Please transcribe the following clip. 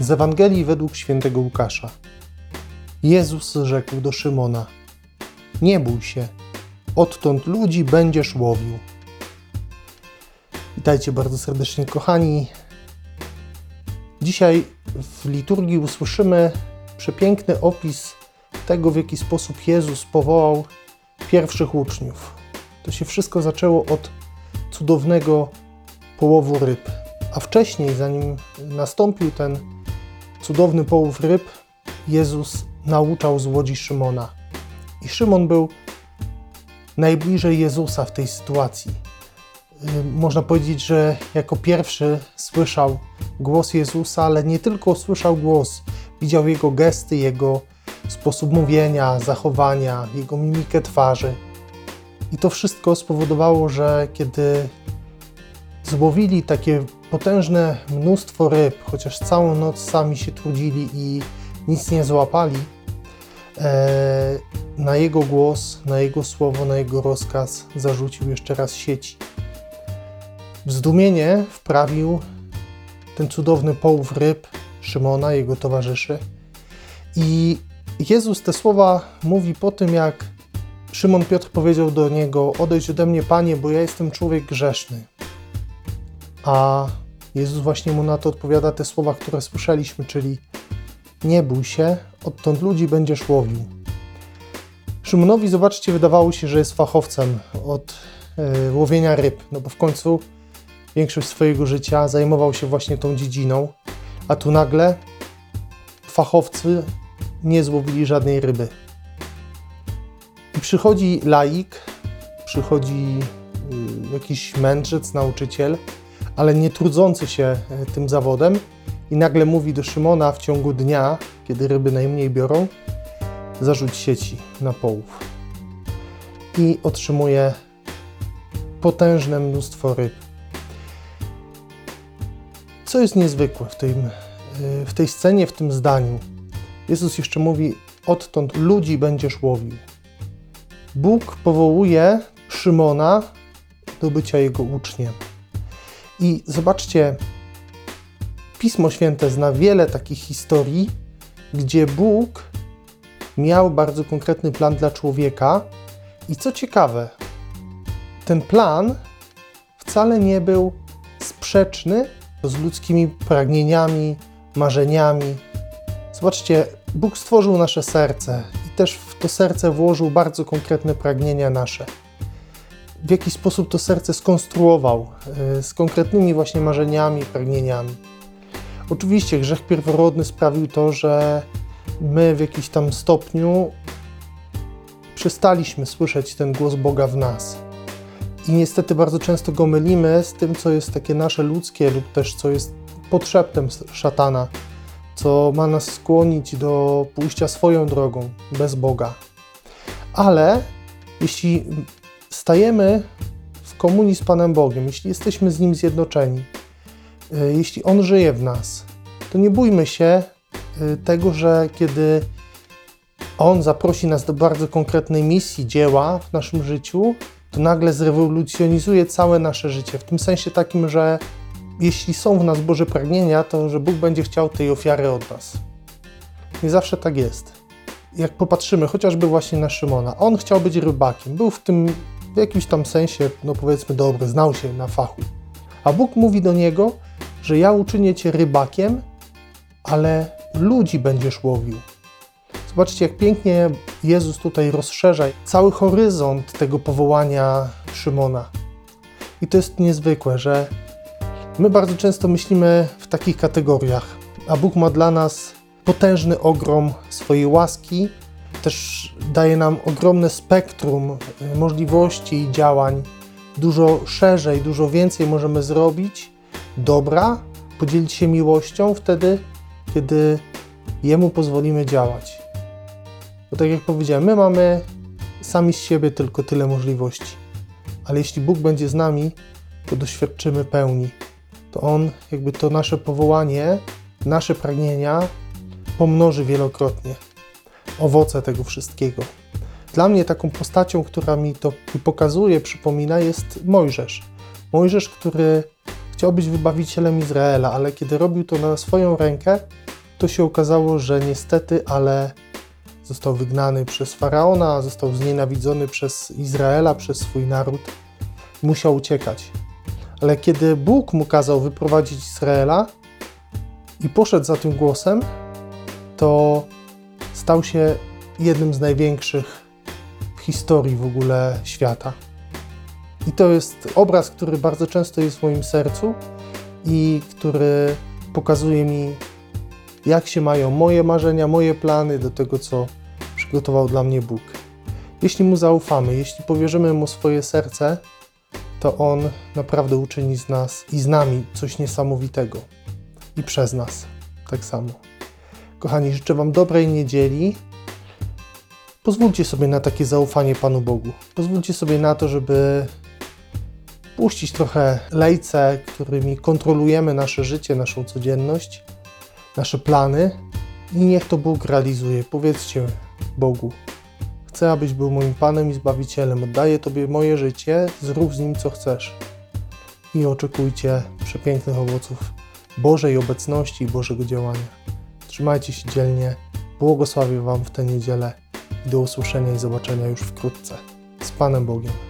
Z Ewangelii według świętego Łukasza. Jezus rzekł do Szymona: Nie bój się, odtąd ludzi będziesz łowił. Witajcie bardzo serdecznie, kochani. Dzisiaj w liturgii usłyszymy przepiękny opis tego, w jaki sposób Jezus powołał pierwszych uczniów. To się wszystko zaczęło od cudownego połowu ryb. A wcześniej, zanim nastąpił ten cudowny połów ryb, Jezus nauczał z łodzi Szymona. I Szymon był najbliżej Jezusa w tej sytuacji. Y, Można powiedzieć, że jako pierwszy słyszał głos Jezusa, ale nie tylko słyszał głos, widział jego gesty, jego sposób mówienia, zachowania, jego mimikę twarzy. I to wszystko spowodowało, że kiedy złowili takie potężne mnóstwo ryb, chociaż całą noc sami się trudzili i nic nie złapali, e, na jego głos, na jego słowo, na jego rozkaz zarzucił jeszcze raz sieci. W zdumienie wprawił ten cudowny połów ryb Szymona, jego towarzyszy. I Jezus te słowa mówi po tym, jak Szymon Piotr powiedział do niego: Odejdź ode mnie, panie, bo ja jestem człowiek grzeszny. A Jezus właśnie mu na to odpowiada te słowa, które słyszeliśmy, czyli nie bój się, odtąd ludzi będziesz łowił. Szymonowi, zobaczcie, wydawało się, że jest fachowcem od y, łowienia ryb, no bo w końcu większość swojego życia zajmował się właśnie tą dziedziną, a tu nagle fachowcy nie złowili żadnej ryby. I przychodzi laik, przychodzi y, jakiś mędrzec, nauczyciel, ale nie trudzący się y, tym zawodem i nagle mówi do Szymona w ciągu dnia, kiedy ryby najmniej biorą, zarzuć sieci na połów. I otrzymuje potężne mnóstwo ryb. Co jest niezwykłe w, tym, y, w tej scenie, w tym zdaniu? Jezus jeszcze mówi: Odtąd ludzi będziesz łowił. Bóg powołuje Szymona do bycia jego uczniem. I zobaczcie, Pismo Święte zna wiele takich historii, gdzie Bóg miał bardzo konkretny plan dla człowieka. I co ciekawe, ten plan wcale nie był sprzeczny z ludzkimi pragnieniami, marzeniami. Zobaczcie, Bóg stworzył nasze serce i też w to serce włożył bardzo konkretne pragnienia nasze. W jaki sposób to serce skonstruował y, z konkretnymi właśnie marzeniami, pragnieniami. Oczywiście grzech pierworodny sprawił to, że my w jakimś tam stopniu przestaliśmy słyszeć ten głos Boga w nas. I niestety bardzo często go mylimy z tym, co jest takie nasze ludzkie, lub też co jest podszeptem szatana, co ma nas skłonić do pójścia swoją drogą, bez Boga. Ale jeśli stajemy w komunii z Panem Bogiem, jeśli jesteśmy z Nim zjednoczeni, y, jeśli On żyje w nas, to nie bójmy się y, tego, że kiedy On zaprosi nas do bardzo konkretnej misji, dzieła w naszym życiu, to nagle zrewolucjonizuje całe nasze życie. W tym sensie takim, że jeśli są w nas Boże pragnienia, to że Bóg będzie chciał tej ofiary od nas. Nie zawsze tak jest. Jak popatrzymy chociażby właśnie na Szymona, on chciał być rybakiem, był w tym w jakimś tam sensie, no powiedzmy, dobry, znał się na fachu. A Bóg mówi do niego, że ja uczynię cię rybakiem, ale ludzi będziesz łowił. Zobaczcie, jak pięknie Jezus tutaj rozszerza cały horyzont tego powołania Szymona. I to jest niezwykłe, że my bardzo często myślimy w takich kategoriach, a Bóg ma dla nas potężny ogrom swojej łaski, też daje nam ogromne spektrum y, możliwości i działań. Dużo szerzej, dużo więcej możemy zrobić dobra, podzielić się miłością wtedy, kiedy Jemu pozwolimy działać. Bo tak jak powiedziałem, my mamy sami z siebie tylko tyle możliwości. Ale jeśli Bóg będzie z nami, to doświadczymy pełni. To On, jakby to nasze powołanie, nasze pragnienia pomnoży wielokrotnie owoce tego wszystkiego. Dla mnie taką postacią, która mi to pokazuje, przypomina, jest Mojżesz. Mojżesz, który chciał być wybawicielem Izraela, ale kiedy robił to na swoją rękę, to się okazało, że niestety, ale został wygnany przez faraona, został znienawidzony przez Izraela, przez swój naród. Musiał uciekać. Ale kiedy Bóg mu kazał wyprowadzić Izraela i poszedł za tym głosem, to stał się jednym z największych w historii w ogóle świata. I to jest obraz, który bardzo często jest w moim sercu i który pokazuje mi, jak się mają moje marzenia, moje plany do tego, co przygotował dla mnie Bóg. Jeśli mu zaufamy, jeśli powierzymy mu swoje serce, to on naprawdę uczyni z nas i z nami coś niesamowitego. I przez nas tak samo. Kochani, życzę Wam dobrej niedzieli. Pozwólcie sobie na takie zaufanie Panu Bogu. Pozwólcie sobie na to, żeby puścić trochę lejce, którymi kontrolujemy nasze życie, naszą codzienność, nasze plany i niech to Bóg realizuje. Powiedzcie Bogu, chcę, abyś był moim Panem i Zbawicielem. Oddaję Tobie moje życie, zrób z nim co chcesz. I oczekujcie przepięknych owoców Bożej obecności i Bożego działania. Trzymajcie się dzielnie. Błogosławię Wam w tę niedzielę i do usłyszenia i zobaczenia już wkrótce. Z Panem Bogiem.